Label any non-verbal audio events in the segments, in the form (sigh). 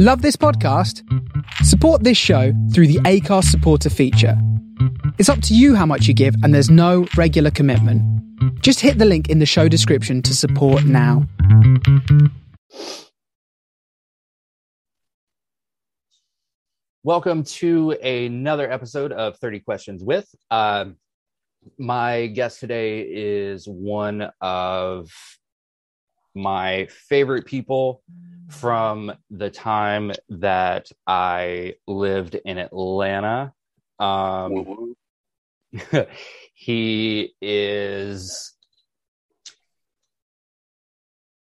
Love this podcast? Support this show through the Acast supporter feature. It's up to you how much you give, and there's no regular commitment. Just hit the link in the show description to support now. Welcome to another episode of 30 Questions with. Um, my guest today is one of my favorite people from the time that I lived in Atlanta. Um, (laughs) he is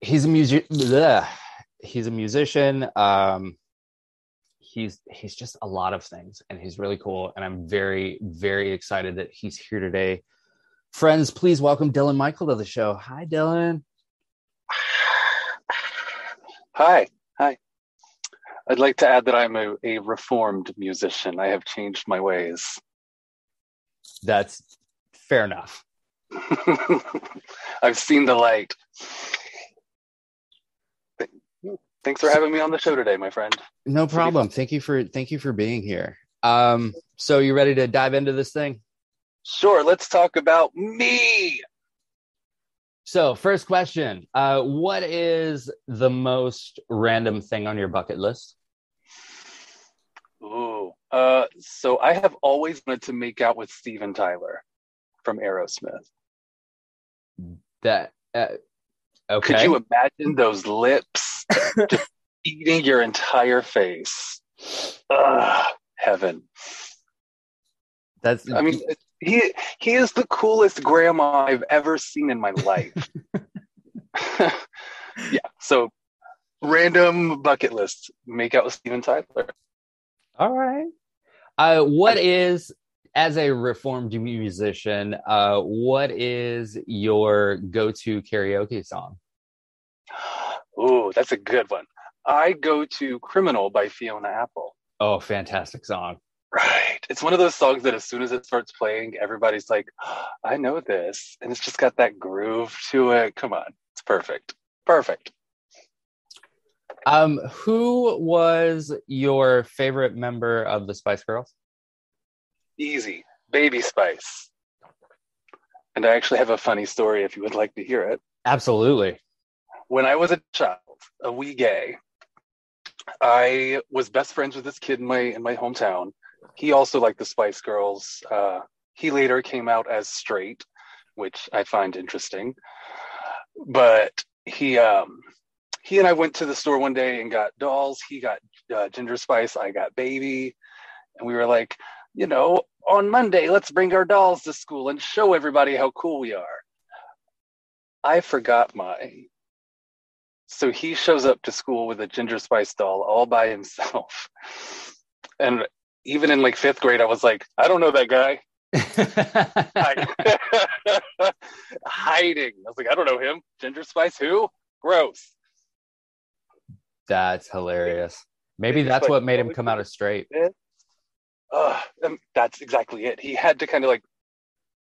he's a music he's a musician. Um he's he's just a lot of things and he's really cool. And i'm very very excited that he's here today. Friends please welcome dylan michael to the show. Hi dylan Hi, hi. I'd like to add that I'm a, a reformed musician. I have changed my ways. that's fair enough (laughs) I've seen the light. Thanks for having me on the show today, my friend. no problem thank you for thank you for being here um so you ready to dive into this thing Sure, let's talk about me. So first question uh what is the most random thing on your bucket list Ooh. Uh, so I have always wanted to make out with Steven Tyler from Aerosmith. that uh, okay Could you imagine those lips (laughs) just eating your entire face? Ugh, heaven. that's I mean, he he is the coolest grandma I've ever seen in my life. (laughs) (laughs) yeah. So, random bucket list: make out with Steven Tyler. All right. Uh, what is, as a reformed musician, uh, what is your go-to karaoke song? Oh, that's a good one. I go to "Criminal" by Fiona Apple. Oh, fantastic song. Right. It's one of those songs that as soon as it starts playing, everybody's like, I know this. And it's just got that groove to it. Come on. It's perfect. Perfect. Um, who was your favorite member of the Spice Girls? Easy. Baby Spice. And I actually have a funny story if you would like to hear it. Absolutely. When I was a child, a wee gay, I was best friends with this kid in my in my hometown. He also liked the Spice Girls. Uh, he later came out as straight, which I find interesting. But he um, he and I went to the store one day and got dolls. He got uh, Ginger Spice. I got Baby, and we were like, you know, on Monday, let's bring our dolls to school and show everybody how cool we are. I forgot mine. So he shows up to school with a Ginger Spice doll all by himself. (laughs) And even in like fifth grade, I was like, I don't know that guy. (laughs) (laughs) Hiding. I was like, I don't know him. Ginger Spice, who? Gross. that's hilarious. Maybe It's that's like- what made him come out as straight. Uh, that's exactly it. He had to kind of like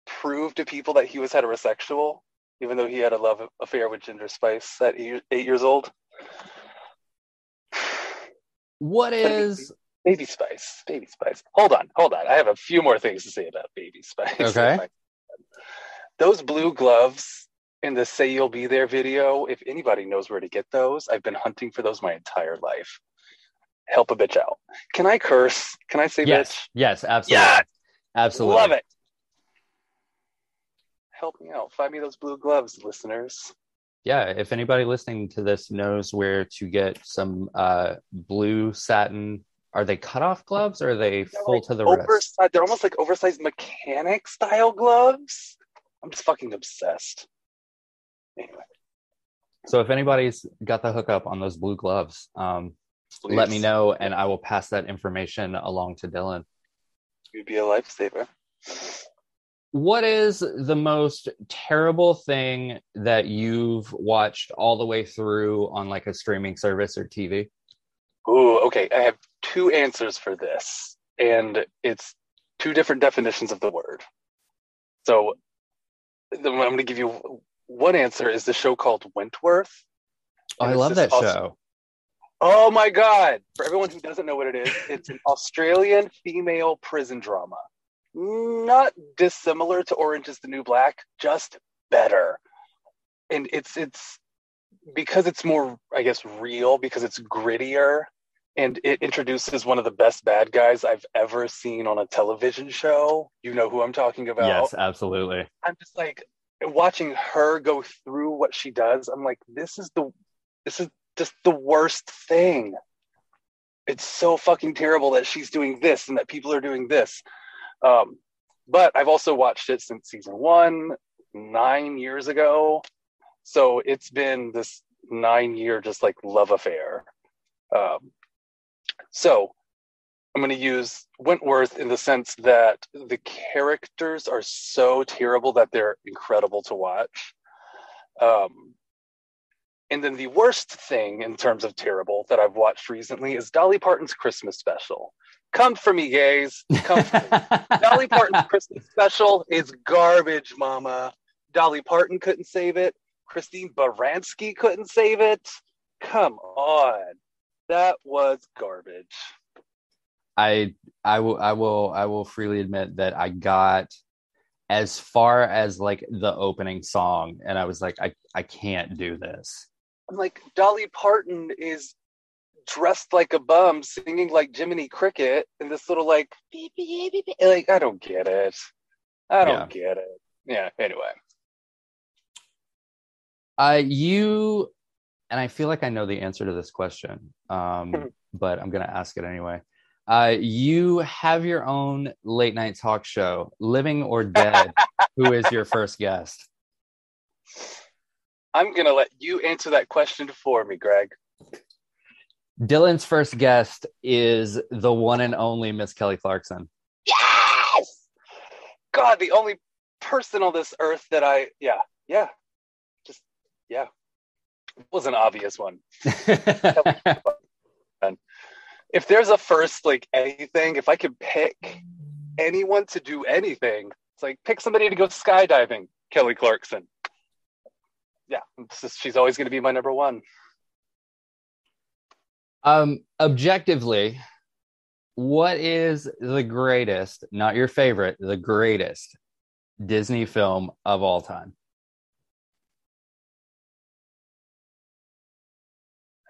prove to people that he was heterosexual, even though he had a love affair with Ginger Spice at eight eight years old. (sighs) What is Baby Spice, Baby Spice. Hold on, hold on. I have a few more things to say about Baby Spice. (laughs) Okay. Those blue gloves in the Say You'll Be There video, if anybody knows where to get those, I've been hunting for those my entire life. Help a bitch out. Can I curse? Can I say yes, bitch? yes, absolutely, Yes! absolutely. Love it. Help me out. Find me those blue gloves, listeners. Yeah, if anybody listening to this knows where to get some uh, blue satin, are they cutoff gloves or are they They're full like to the wrist? They're almost like oversized mechanic style gloves. I'm just fucking obsessed. Anyway, So if anybody's got the hookup on those blue gloves, um, let me know and I will pass that information along to Dylan. You'd be a lifesaver. What is the most terrible thing that you've watched all the way through on like a streaming service or TV? Ooh, okay. I have two answers for this, and it's two different definitions of the word. So the, I'm going to give you one answer is the show called Wentworth. Oh, I love that show. Oh my god! For everyone who doesn't know what it is, it's an Australian female prison drama. Not dissimilar to Orange is the New Black, just better. And it's it's because it's more, I guess, real because it's grittier and it introduces one of the best bad guys I've ever seen on a television show. You know who I'm talking about. Yes, absolutely. I'm just like watching her go through what she does. I'm like, this is the this is just the worst thing. It's so fucking terrible that she's doing this and that people are doing this. Um, but I've also watched it since season one, nine years ago. So it's been this nine year just like love affair. Um, so I'm going to use Wentworth in the sense that the characters are so terrible that they're incredible to watch. Um, and then the worst thing in terms of terrible that I've watched recently is Dolly Parton's Christmas special. Come for me, gays. Come for me. (laughs) Dolly Parton's Christmas special is garbage, mama. Dolly Parton couldn't save it. Christine Baranski couldn't save it. Come on. That was garbage. I I will I will I will freely admit that I got as far as like the opening song and I was like I I can't do this. I'm like Dolly Parton is dressed like a bum singing like Jiminy Cricket and this little like beep, beep, beep, beep. like I don't get it. I don't yeah. get it. Yeah, anyway. Uh you and I feel like I know the answer to this question. Um but I'm going to ask it anyway. Uh, you have your own late night talk show, Living or Dead. (laughs) Who is your first guest? I'm going to let you answer that question for me, Greg. Dylan's first guest is the one and only Miss Kelly Clarkson. Yes! God, the only person on this earth that I, yeah, yeah, just, yeah. It was an obvious one. (laughs) if there's a first, like anything, if I could pick anyone to do anything, it's like pick somebody to go skydiving, Kelly Clarkson yeah, just, she's always going to be my number one. Um, objectively, what is the greatest, not your favorite, the greatest Disney film of all time?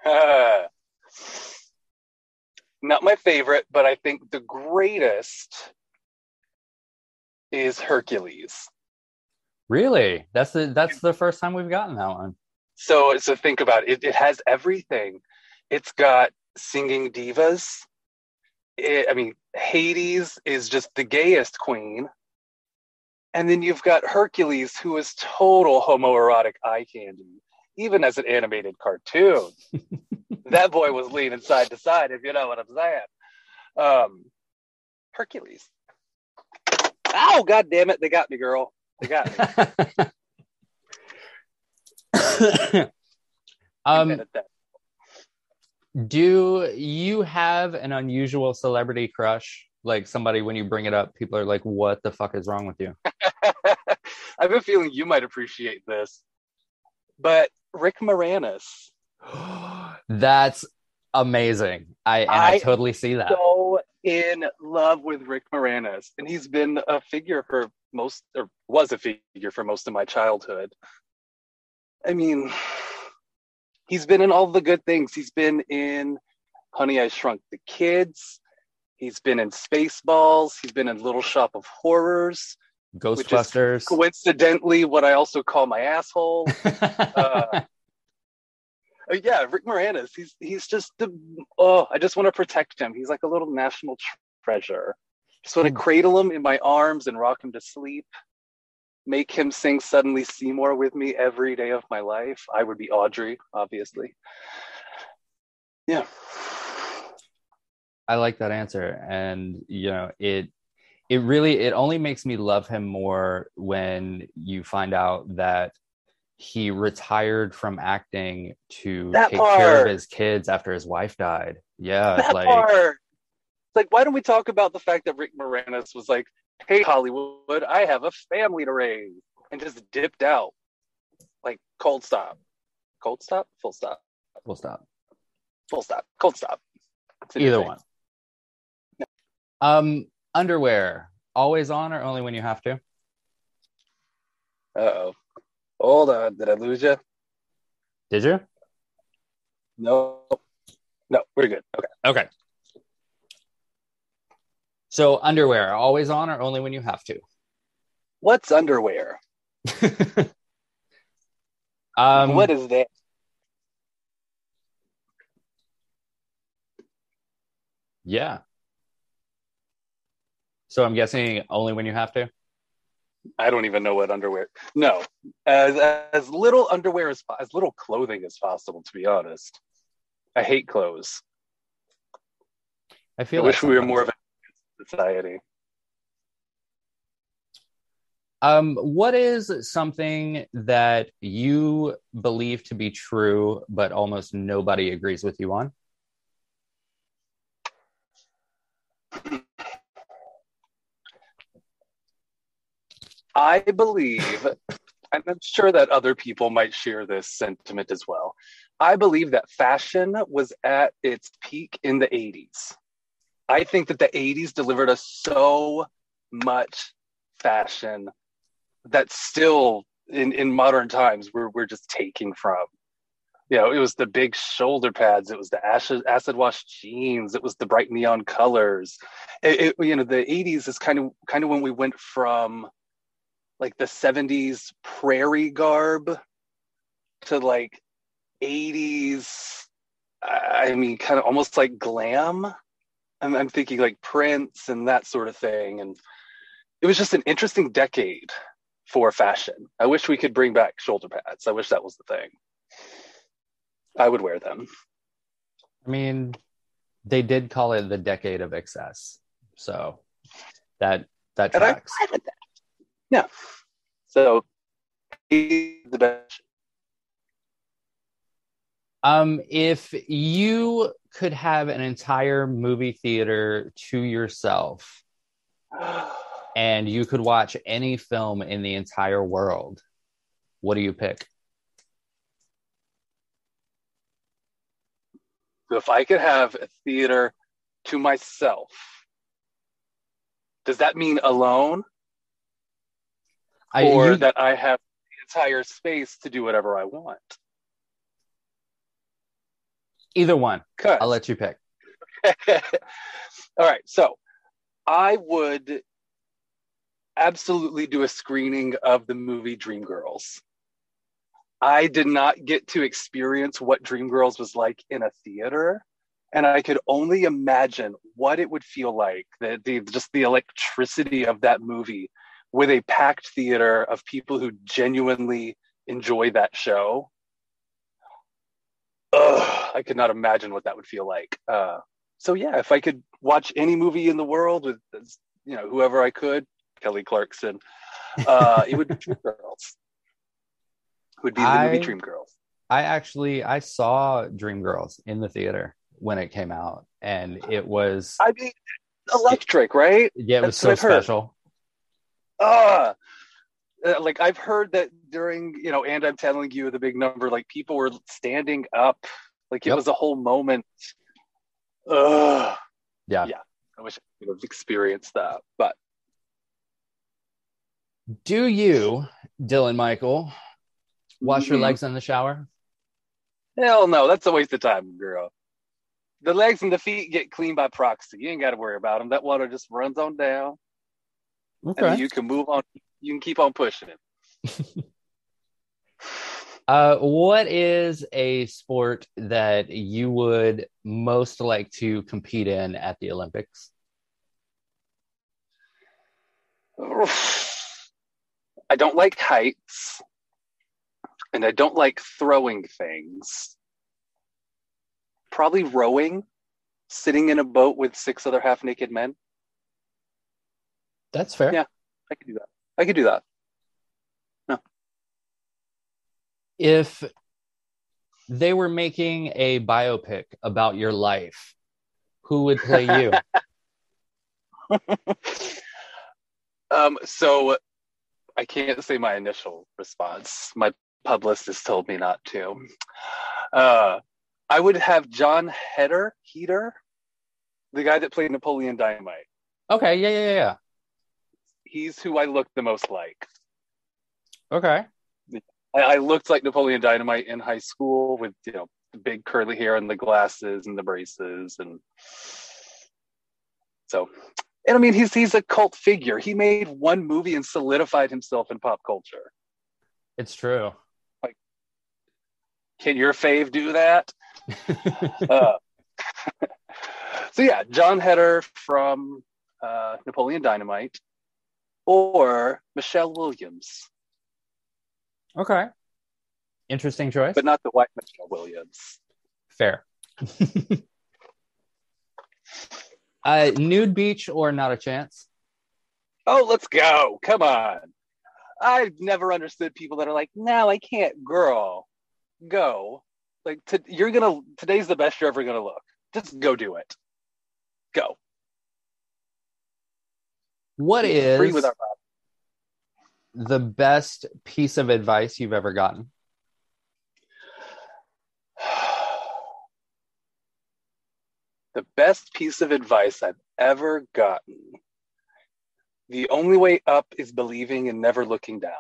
(laughs) not my favorite, but I think the greatest is Hercules. Really? That's the that's the first time we've gotten that one. So so think about it. It, it has everything. It's got singing divas. It, I mean, Hades is just the gayest queen. And then you've got Hercules, who is total homoerotic eye candy, even as an animated cartoon. (laughs) that boy was leaning side to side, if you know what I'm saying. Um, Hercules. Oh, god damn it, they got me, girl. They got me. (coughs) um, do you have an unusual celebrity crush? Like somebody, when you bring it up, people are like, "What the fuck is wrong with you?" (laughs) I have a feeling you might appreciate this, but Rick Moranis. (gasps) That's amazing. I and I, I totally see that. So in love with Rick Moranis, and he's been a figure for most, or was a figure for most of my childhood. I mean, he's been in all the good things. He's been in Honey, I Shrunk the Kids. He's been in Spaceballs. He's been in Little Shop of Horrors. Ghostbusters. coincidentally, what I also call my asshole. (laughs) uh, uh, yeah, Rick Moranis. He's he's just the oh, I just want to protect him. He's like a little national treasure. Just want to hmm. cradle him in my arms and rock him to sleep. Make him sing "Suddenly Seymour" with me every day of my life. I would be Audrey, obviously. Yeah. I like that answer, and you know it. It really it only makes me love him more when you find out that he retired from acting to that take part. care of his kids after his wife died. Yeah, that like part. like why don't we talk about the fact that Rick Moranis was like, "Hey Hollywood, I have a family to raise," and just dipped out, like cold stop, cold stop, full stop, full stop. Full stop. Cold stop. Either one. Um, underwear always on or only when you have to? Uh oh. Hold on. Did I lose you? Did you? No. No, we're good. Okay. Okay. So underwear always on or only when you have to? What's underwear? (laughs) um, what is that? Yeah. So I'm guessing only when you have to. I don't even know what underwear. No, as as little underwear as as little clothing as possible. To be honest, I hate clothes. I feel. I feel. wish we were more of a society. Um, what is something that you believe to be true, but almost nobody agrees with you on? (clears throat) I believe, and I'm sure that other people might share this sentiment as well. I believe that fashion was at its peak in the 80s. I think that the 80s delivered us so much fashion that still in, in modern times we're, we're just taking from. You know, it was the big shoulder pads, it was the acid, acid wash jeans, it was the bright neon colors. It, it, you know, the 80s is kind of kind of when we went from like the 70s prairie garb to like 80s i mean kind of almost like glam. I'm, I'm thinking like prince and that sort of thing. And it was just an interesting decade for fashion. I wish we could bring back shoulder pads. I wish that was the thing. I would wear them. I mean, they did call it the decade of excess, so that that and i'm tracks. fine with that yeah. So the best. Um, if you could have an entire movie theater to yourself (sighs) and you could watch any film in the entire world, what do you pick? So if I could have a theater to myself, does that mean alone, I, or you- that I have the entire space to do whatever I want? either one. 'Cause- I'll let you pick. (laughs) All right, so I would absolutely do a screening of the movie Dreamgirls. I did not get to experience what Dreamgirls was like in a theater, and I could only imagine what it would feel like the, the just the electricity of that movie with a packed theater of people who genuinely enjoy that show. Ugh, I could not imagine what that would feel like. Uh, so yeah, if I could watch any movie in the world with you know whoever I could, Kelly Clarkson, uh, it would be (laughs) Dreamgirls. It would be the I- movie Dreamgirls. I actually I saw Dreamgirls in the theater when it came out, and it was I mean, electric, right? yeah, it was so special. Ah, uh, like I've heard that during you know, and I'm telling you the big number, like people were standing up, like it Yep. was a whole moment. Ugh. Yeah. Yeah. I wish I could have experienced that, but Do you, Dylan Michael, wash your Mhm. legs in the shower? Hell no, that's a waste of time, girl. The legs and the feet get clean by proxy. You ain't got to worry about them. That water just runs on down, and you can move on. You can keep on pushing it. (laughs) Uh, what is a sport that you would most like to compete in at the Olympics? (sighs) I don't like heights, and I don't like throwing things. Probably rowing, sitting in a boat with six other half-naked men. That's fair. Yeah. I could do that. I could do that. No. If they were making a biopic about your life, who would play you? (laughs) um, so I can't say my initial response. My publicist told me not to. Uh, I would have Jon Heder, Heater, the guy that played Napoleon Dynamite. Okay, yeah, yeah, yeah. He's who I look the most like. Okay. I, I looked like Napoleon Dynamite in high school with you know the big curly hair and the glasses and the braces and so and I mean he's he's a cult figure. He made one movie and solidified himself in pop culture. It's true. Like can your fave do that? (laughs) uh, (laughs) so yeah, Jon Heder from uh, Napoleon Dynamite or Michelle Williams, okay. Interesting choice. but not the white Michelle Williams. Fair. (laughs) uh, nude beach or not a chance? Oh, let's go. Come on. I've never understood people that are like, no, I can't, girl. Go. Like, to, you're going to, today's the best you're ever going to look. Just go do it. Go. What our the best piece of advice you've ever gotten? (sighs) the best piece of advice I've ever gotten. The only way up is believing and never looking down.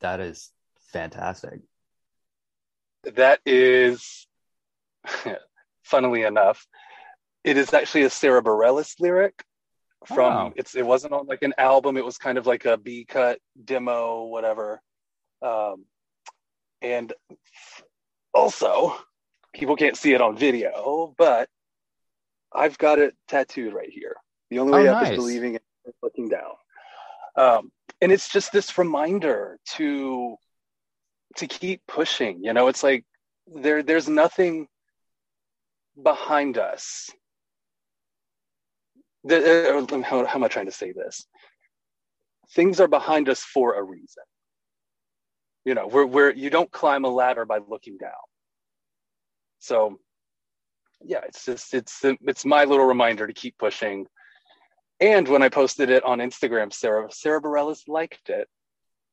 That is fantastic. That is, (laughs) funnily enough, it is actually a Sarah Bareilles lyric from Oh. it's it wasn't on like an album, it was kind of like a B cut demo, whatever. Um, and also, people can't see it on video, but I've got it tattooed right here. The only way Oh, up nice. is believing and looking down. Um, and it's just this reminder to to keep pushing. You know, it's like there there's nothing behind us. The, uh, how, how am I trying to say this? Things are behind us for a reason. You know, we're, we're you don't climb a ladder by looking down. So, yeah, it's just it's it's my little reminder to keep pushing. And when I posted it on Instagram, Sarah Sarah Bareilles liked it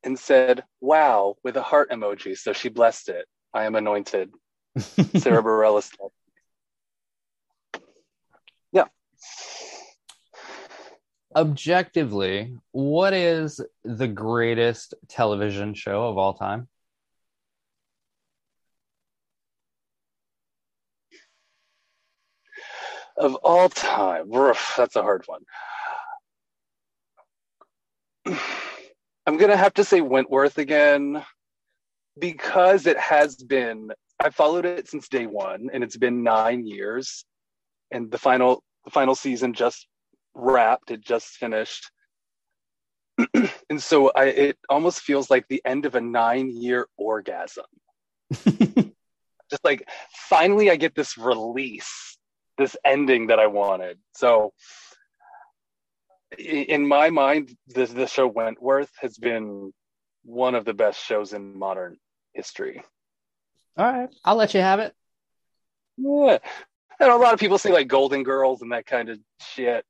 and said, "Wow" with a heart emoji. So she blessed it. I am anointed. (laughs) Sarah Bareilles. Yeah. Objectively, what is the greatest television show of all time? Of all time, Oof, that's a hard one. I'm gonna have to say Wentworth again because it has been. I followed it since day one, and it's been nine years, and the final the final season just wrapped. It just finished, (clears throat) and so I it almost feels like the end of a nine year orgasm. (laughs) just like finally, I get this release, this ending that I wanted. So in my mind, this the show Wentworth has been one of the best shows in modern history. All right, I'll let you have it. Yeah. And a lot of people say like Golden Girls and that kind of shit.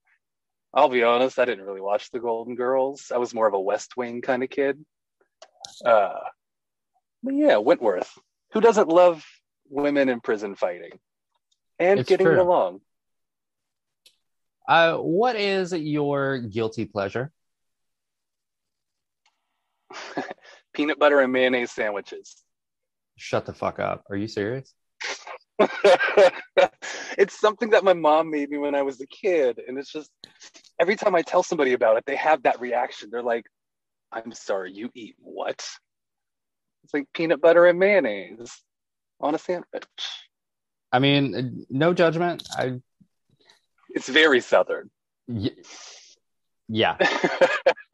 I'll be honest, I didn't really watch the Golden Girls. I was more of a West Wing kind of kid. Uh, but yeah, Wentworth. Who doesn't love women in prison fighting and It's getting along? Uh, what is your guilty pleasure? (laughs) Peanut butter and mayonnaise sandwiches. Shut the fuck up. Are you serious? (laughs) (laughs) it's something that my mom made me when I was a kid. And it's just every time I tell somebody about it, they have that reaction. They're like, I'm sorry, you eat what? It's like peanut butter and mayonnaise on a sandwich. I mean, uh, no judgment. I It's very southern. y- yeah. (laughs)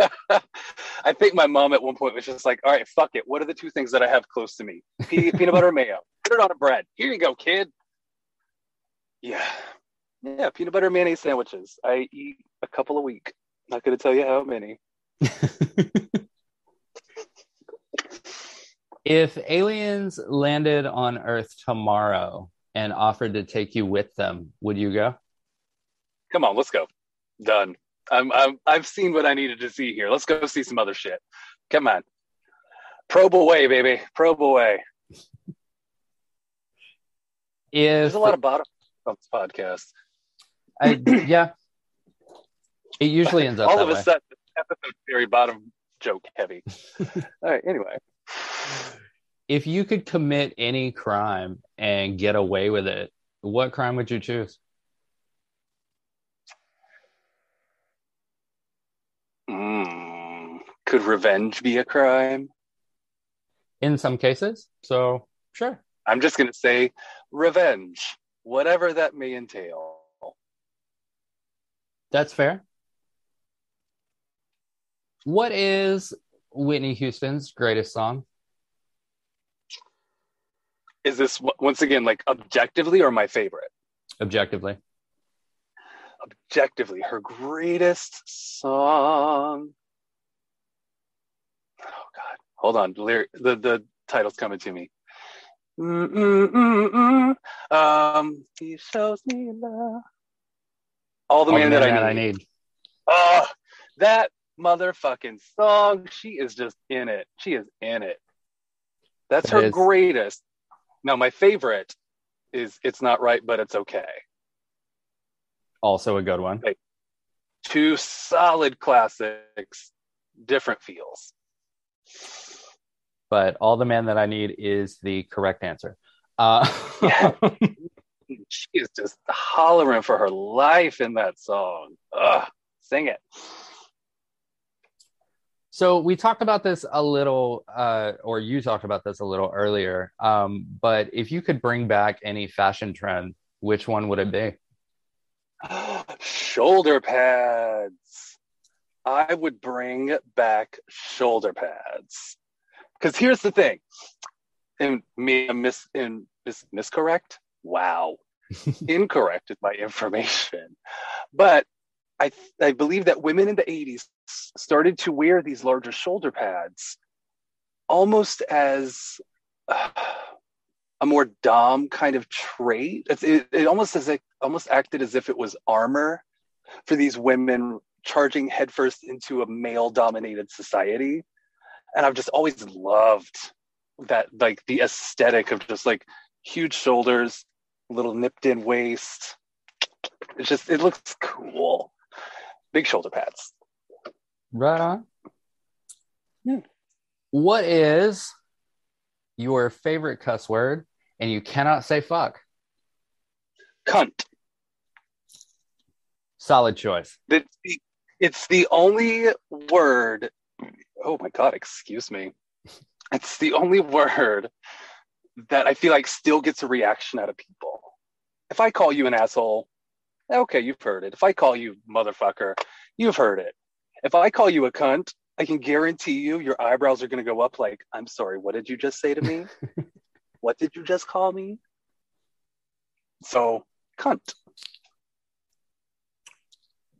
I think my mom at one point was just like, all right, fuck it. What are the two things that I have close to me? Pe- peanut butter and mayo. It on a bread. Here you go, kid. Yeah. Yeah, peanut butter mayonnaise sandwiches. I eat a couple a week. Not going to tell you how many. (laughs) if aliens landed on Earth tomorrow and offered to take you with them, would you go? Come on, let's go. Done. I'm, I'm, I've seen what I needed to see here. Let's go see some other shit. Come on. Probe away, baby. Probe away. If There's a lot of bottom on this podcast. I, (clears throat) yeah, it usually ends up All that of a way. sudden, this episode's very bottom joke heavy. (laughs) All right. Anyway, If you could commit any crime and get away with it, what crime would you choose? mm, could revenge be a crime? In some cases, so sure. I'm just gonna say revenge, whatever that may entail. That's fair. What is Whitney Houston's greatest song? Is this once again like objectively or my favorite? Objectively. Objectively, her greatest song. Oh God, hold on. The the title's coming to me. Mm-mm-mm-mm. Um, he shows me love. All the All man the that, Man I, need. Oh, that motherfucking song. She is just in it. She is in it. That's her greatest. Now, my favorite is It's Not Right, but It's Okay. Also a good one. Two solid classics, different feels. But All the Man That I Need is the correct answer. Uh, Yeah. (laughs) She is just hollering for her life in that song. Ugh, sing it. So we talked about this a little, uh, or you talked about this a little earlier. Um, but if you could bring back any fashion trend, which one would it be? shoulder pads. I would bring back shoulder pads. Because here's the thing. And me i mis in mis miscorrect? Wow. (laughs) Incorrect is my information. But I I believe that women in the 80s started to wear these larger shoulder pads almost as uh, a more dom kind of trait. It's, it, it almost as it almost acted as if it was armor for these women charging headfirst into a male dominated society. And I've just always loved that, like the aesthetic of just like huge shoulders, little nipped in waist. It's just, it looks cool. Big shoulder pads. Right on. Hmm. What is your favorite cuss word? And you cannot say fuck. Cunt. Solid choice. It's the, it's the only word. Oh my God, excuse me. It's the only word that I feel like still gets a reaction out of people. If I call you an asshole, okay, you've heard it. If I call you motherfucker, you've heard it. If I call you a cunt, I can guarantee you your eyebrows are going to go up like, I'm sorry, what did you just say to me? (laughs) what did you just call me? So, cunt.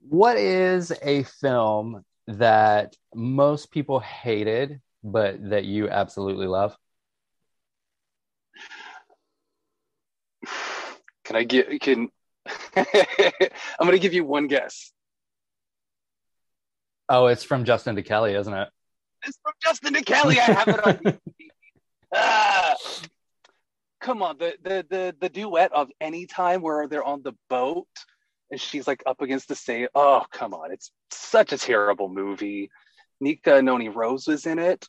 What is a film that most people hated, but that you absolutely love? Can I get, can, (laughs) I'm going to give you one guess. Oh, it's from Justin to Kelly, isn't it? It's from Justin to Kelly. I have it on ah, (laughs) come on, the, the the the duet of any time where they're on the boat and she's like up against the sail. Oh, come on, it's such a terrible movie. Anika Noni Rose was in it.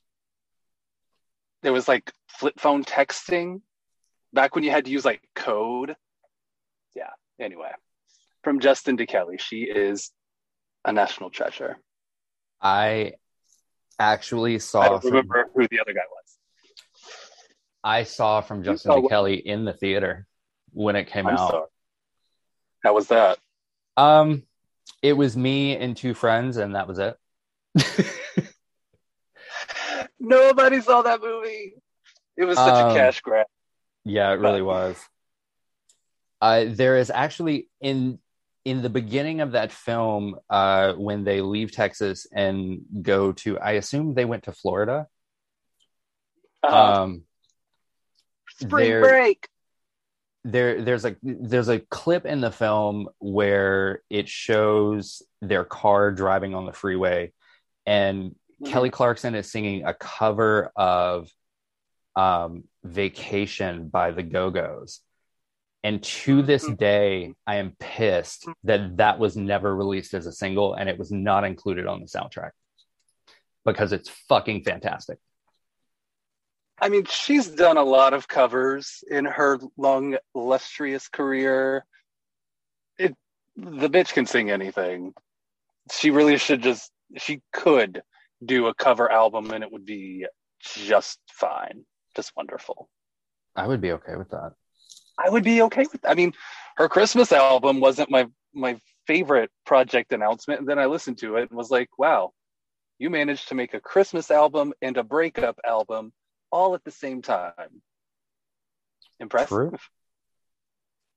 There was like flip phone texting back when you had to use like code. Yeah. Anyway, from Justin to Kelly, she is a national treasure. I actually I saw don't from, remember who the other guy was. I saw from Justin saw? Kelly in the theater when it came I'm out. sorry. How was that? Um, it was me and two friends, and that was it. (laughs) Nobody saw that movie. It was such Um, a cash grab. Yeah, it really was. Uh, there is actually in in the beginning of that film, uh, when they leave Texas and go to, I assume they went to Florida. Uh, Um, Spring break. There there's like there's a clip in the film where it shows their car driving on the freeway and Kelly Clarkson is singing a cover of um, Vacation by the Go Go's. And to this Mhm. day, I am pissed that that was never released as a single and it was not included on the soundtrack because it's fucking fantastic. I mean, she's done a lot of covers in her long, illustrious career. It, the bitch can sing anything. She really should just, she could do a cover album and it would be just fine, just wonderful. I would be okay with that. I would be okay with. I mean, her Christmas album wasn't my my favorite project announcement, and then I listened to it and was like, "Wow, you managed to make a Christmas album and a breakup album all at the same time. Impressive. True.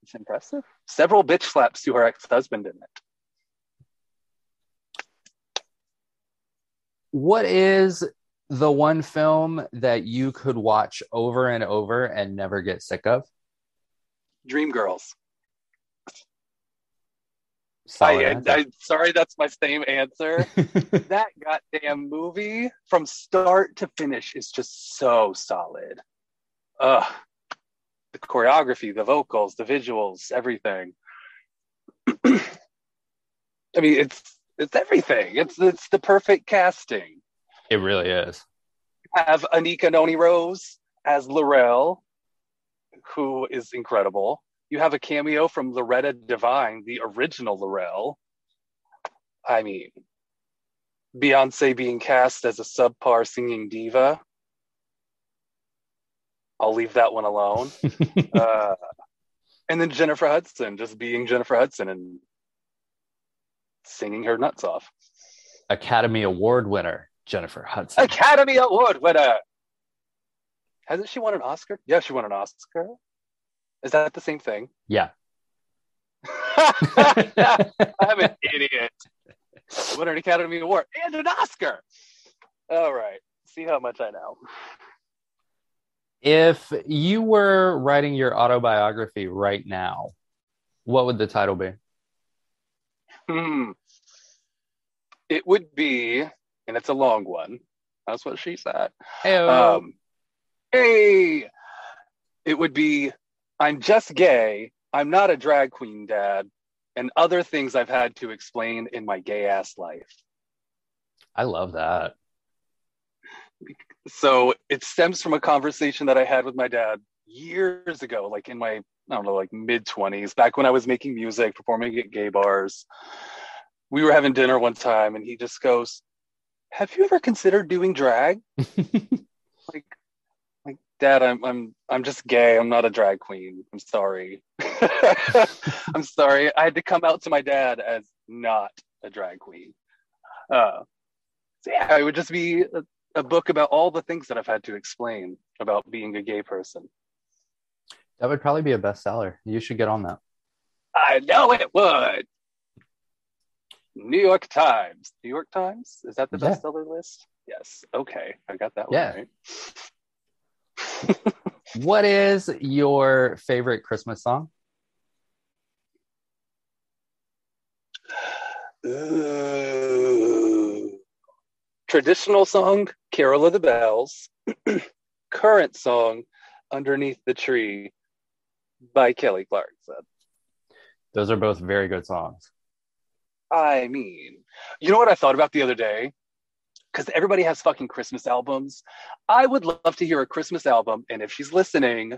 It's impressive. Several bitch slaps to her ex-husband in it. What is the one film that you could watch over and over and never get sick of? Dreamgirls. Solid I, answer. I, sorry, that's my same answer. (laughs) that goddamn movie from start to finish is just so solid. Ugh. The choreography, the vocals, the visuals, everything. (clears throat) I mean, it's it's everything. It's it's the perfect casting. it really is. Have Anika Noni Rose as Laurel, who is incredible. You have a cameo from Loretta Devine, the original Laurel. I mean, Beyonce being cast as a subpar singing diva. I'll leave that one alone. (laughs) uh, and then Jennifer Hudson just being Jennifer Hudson and singing her nuts off. Academy Award winner Jennifer Hudson. Academy Award winner. Hasn't she won an Oscar? Yeah, she won an Oscar. Is that the same thing? Yeah. (laughs) I'm an (laughs) idiot. Won an Academy Award and an Oscar. All right. See how much I know. If you were writing your autobiography right now, what would the title be? Hmm. It would be, and it's a long one. That's what she said. Heyo. Um, hey, it would be I'm just gay. I'm not a drag queen, dad, and other things I've had to explain in my gay ass life. I love that. So it stems from a conversation that I had with my dad years ago, like in my, I don't know, like mid 20s, back when I was making music, performing at gay bars. We were having dinner one time and he just goes, Have you ever considered doing drag? (laughs) like like dad i'm i'm i'm just gay. I'm not a drag queen. I'm sorry. (laughs) I'm sorry. I had to come out to my dad as not a drag queen. Uh so yeah it would just be a, a book about all the things that i've had to explain about being a gay person. That would probably be a bestseller. You should get on that. i know it would. New york times. New york times? Is that the Yeah. bestseller list? Yes. Okay. I got that Yeah. one right (laughs) What is your favorite Christmas song? Ooh. (sighs) Traditional song, Carol of the Bells. (clears throat) Current song, Underneath the Tree by Kelly Clarkson. Those are both very good songs. I mean, you know what I thought about the other day? Because everybody has fucking Christmas albums. I would love to hear a Christmas album, and if she's listening,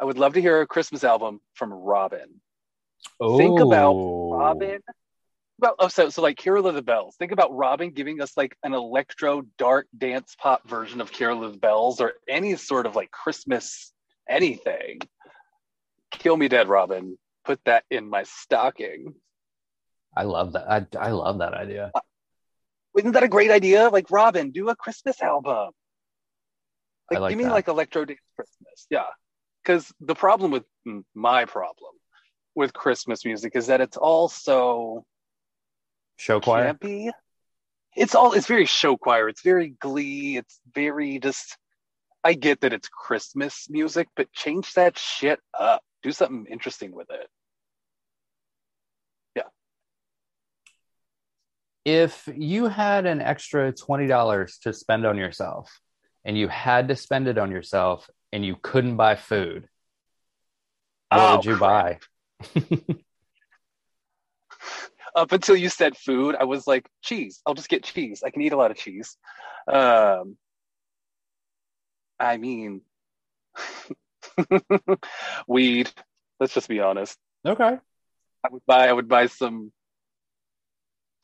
I would love to hear a Christmas album from Robyn. Think about Oh. Robyn. Well, oh, so so like Carol of the Bells. Think about Robyn giving us like an electro dark dance pop version of Carol of the Bells or any sort of like Christmas anything. Kill me dead, Robyn. Put that in my stocking. I love that. I, I love that idea. Isn't that a great idea? Like Robyn, do a Christmas album. Like, like you mean that. like electro dance Christmas? Yeah. Because the problem with my problem with Christmas music is that it's all so Show choir. campy. It's all it's very show choir. It's very glee. It's very just I get that it's Christmas music, but change that shit up. Do something interesting with it. If you had an extra $20 to spend on yourself and you had to spend it on yourself and you couldn't buy food, What Oh, would you crap. buy? (laughs) Up until you said food, I was like, cheese. I'll just get cheese. I can eat a lot of cheese. Um, I mean, (laughs) weed. Let's just be honest. Okay. I would buy. I would buy some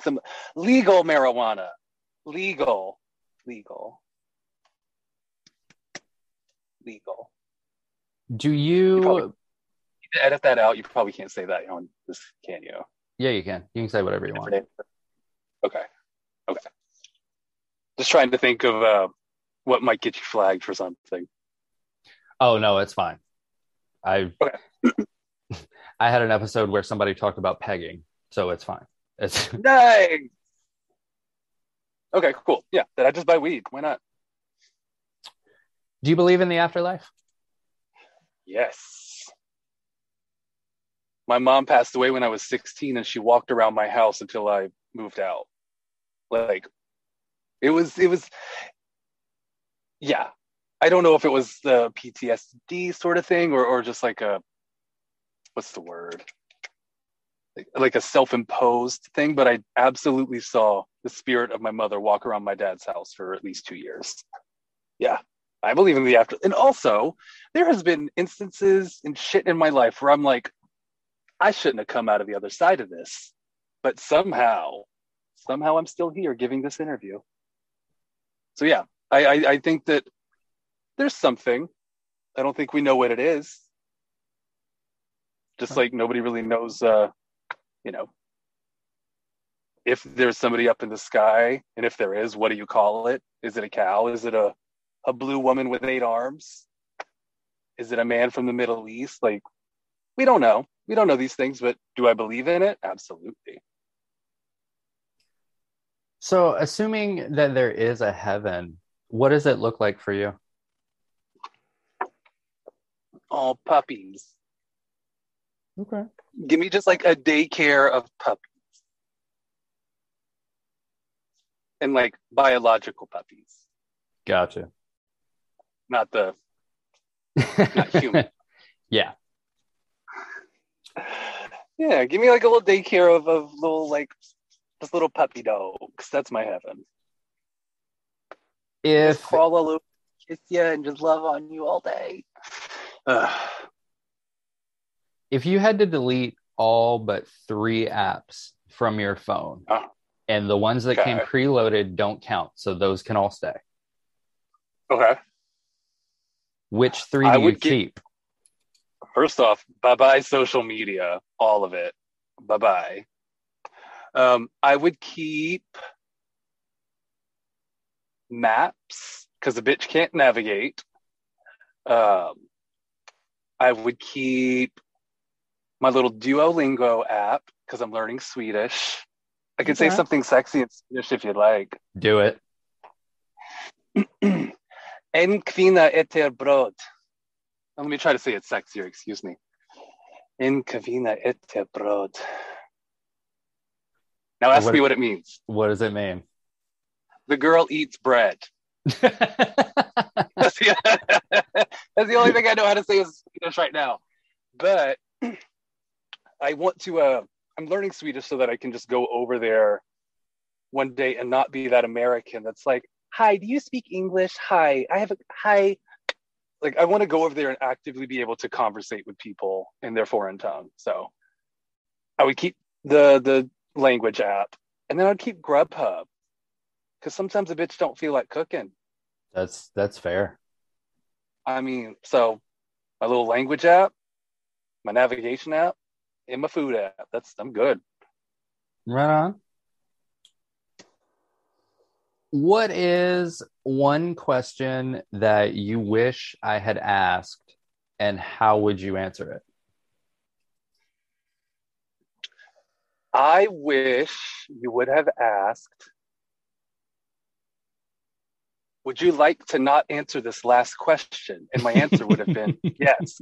some legal marijuana. Legal, legal, legal. Do you? probably- Edit that out. You probably can't say that on this, can you? Yeah, you can. You can say whatever you want. Okay. Okay. Just trying to think of uh, what might get you flagged for something. Oh no, it's fine. I Okay. (clears throat) I had an episode where somebody talked about pegging, so it's fine. It's (laughs) Nice. Okay, cool. Yeah, then I just buy weed. Why not? Do you believe in the afterlife? Yes. My mom passed away when I was 16 and she walked around my house until I moved out. Like it was it was yeah. I don't know if it was the PTSD sort of thing or or just like a what's the word? Like, a self-imposed thing, but I absolutely saw the spirit of my mother walk around my dad's house for at least 2 years. Yeah. I believe in the after and also there has been instances and shit in my life where I'm like, I shouldn't have come out of the other side of this, but somehow, somehow I'm still here giving this interview. So yeah, I I, I think that there's something. I don't think we know what it is. Just like nobody really knows, uh, you know, if there's somebody up in the sky, and if there is, what do you call it? Is it a cow? Is it a a blue woman with eight arms? Is it a man from the Middle East? Like, we don't know. We don't know these things, but do I believe in it? Absolutely. So, assuming that there is a heaven, what does it look like for you? All puppies. Okay. Give me just like a daycare of puppies. And like biological puppies, Gotcha. not the not (laughs) human. yeah. yeah, give me like a little daycare of, of little like just little puppy dogs. That's my heaven. If just crawl all over, kiss you, and just love on you all day. Ugh. If you had to delete all but three apps from your phone, Oh. and the ones that came Okay. preloaded don't count, so those can all stay. okay. Which three I do you would get- keep? First off, bye bye social media, all of it. Bye bye. Um, I would keep maps because the bitch can't navigate. Um, I would keep my little Duolingo app because I'm learning Swedish. I can say something sexy in Swedish if you'd like. (clears throat) Do it. En kvinna äter bröd. Let me try to say it sexier, excuse me. En kvinna äter bröd. Now ask What- me what it means. What does it mean? The girl eats bread. (laughs) That's the, (laughs) that's the only thing I know how to say is Swedish right now. But (clears throat) I want to, uh, I'm learning Swedish so that I can just go over there one day and not be that American that's like, hi, do you speak English? Hi, I have a, hi. Like, I want to go over there and actively be able to conversate with people in their foreign tongue. So I would keep the, the language app and then I'd keep Grubhub because sometimes a bitch don't feel like cooking. that's that's fair. I mean, so my little language app, my navigation app, and my food app. That's I'm good. Right on. What is one question that you wish I had asked, and how would you answer it? I wish you would have asked. Would you like to not answer this last question? And my answer would have been (laughs) yes.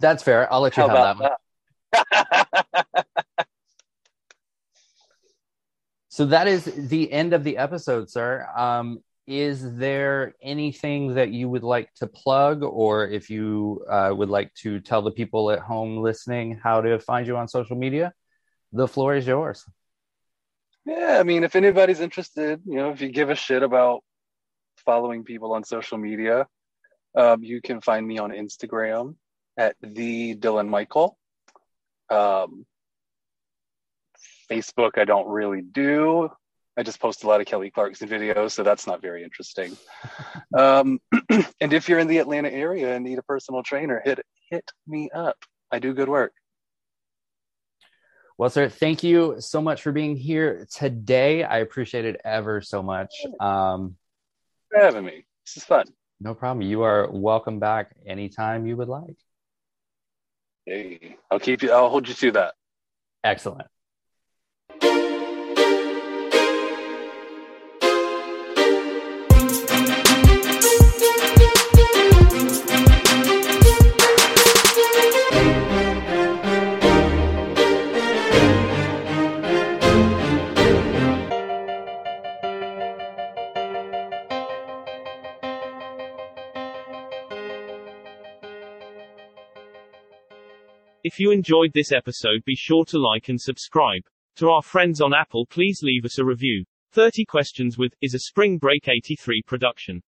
That's fair. I'll let you How have that about one. that? So that is the end of the episode, sir. Um, is there anything that you would like to plug, or if you uh, would like to tell the people at home listening how to find you on social media? The floor is yours. Yeah, I mean, if anybody's interested, you know, if you give a shit about following people on social media, um, you can find me on Instagram at the Dylan Michael. Um, Facebook, I don't really do. I just post a lot of Kelly Clarkson videos, so that's not very interesting. (laughs) um, (clears throat) and if you're in the Atlanta area and need a personal trainer, hit hit me up. I do good work. Well, sir, thank you so much for being here today. I appreciate it ever so much. Um, for having me. This is fun. No problem. You are welcome back anytime you would like. Hey, I'll keep you. I'll hold you to that. Excellent. If you enjoyed this episode be sure to like and subscribe. To our friends on Apple please leave us a review. 30 Questions with is a Spring Break 83 production.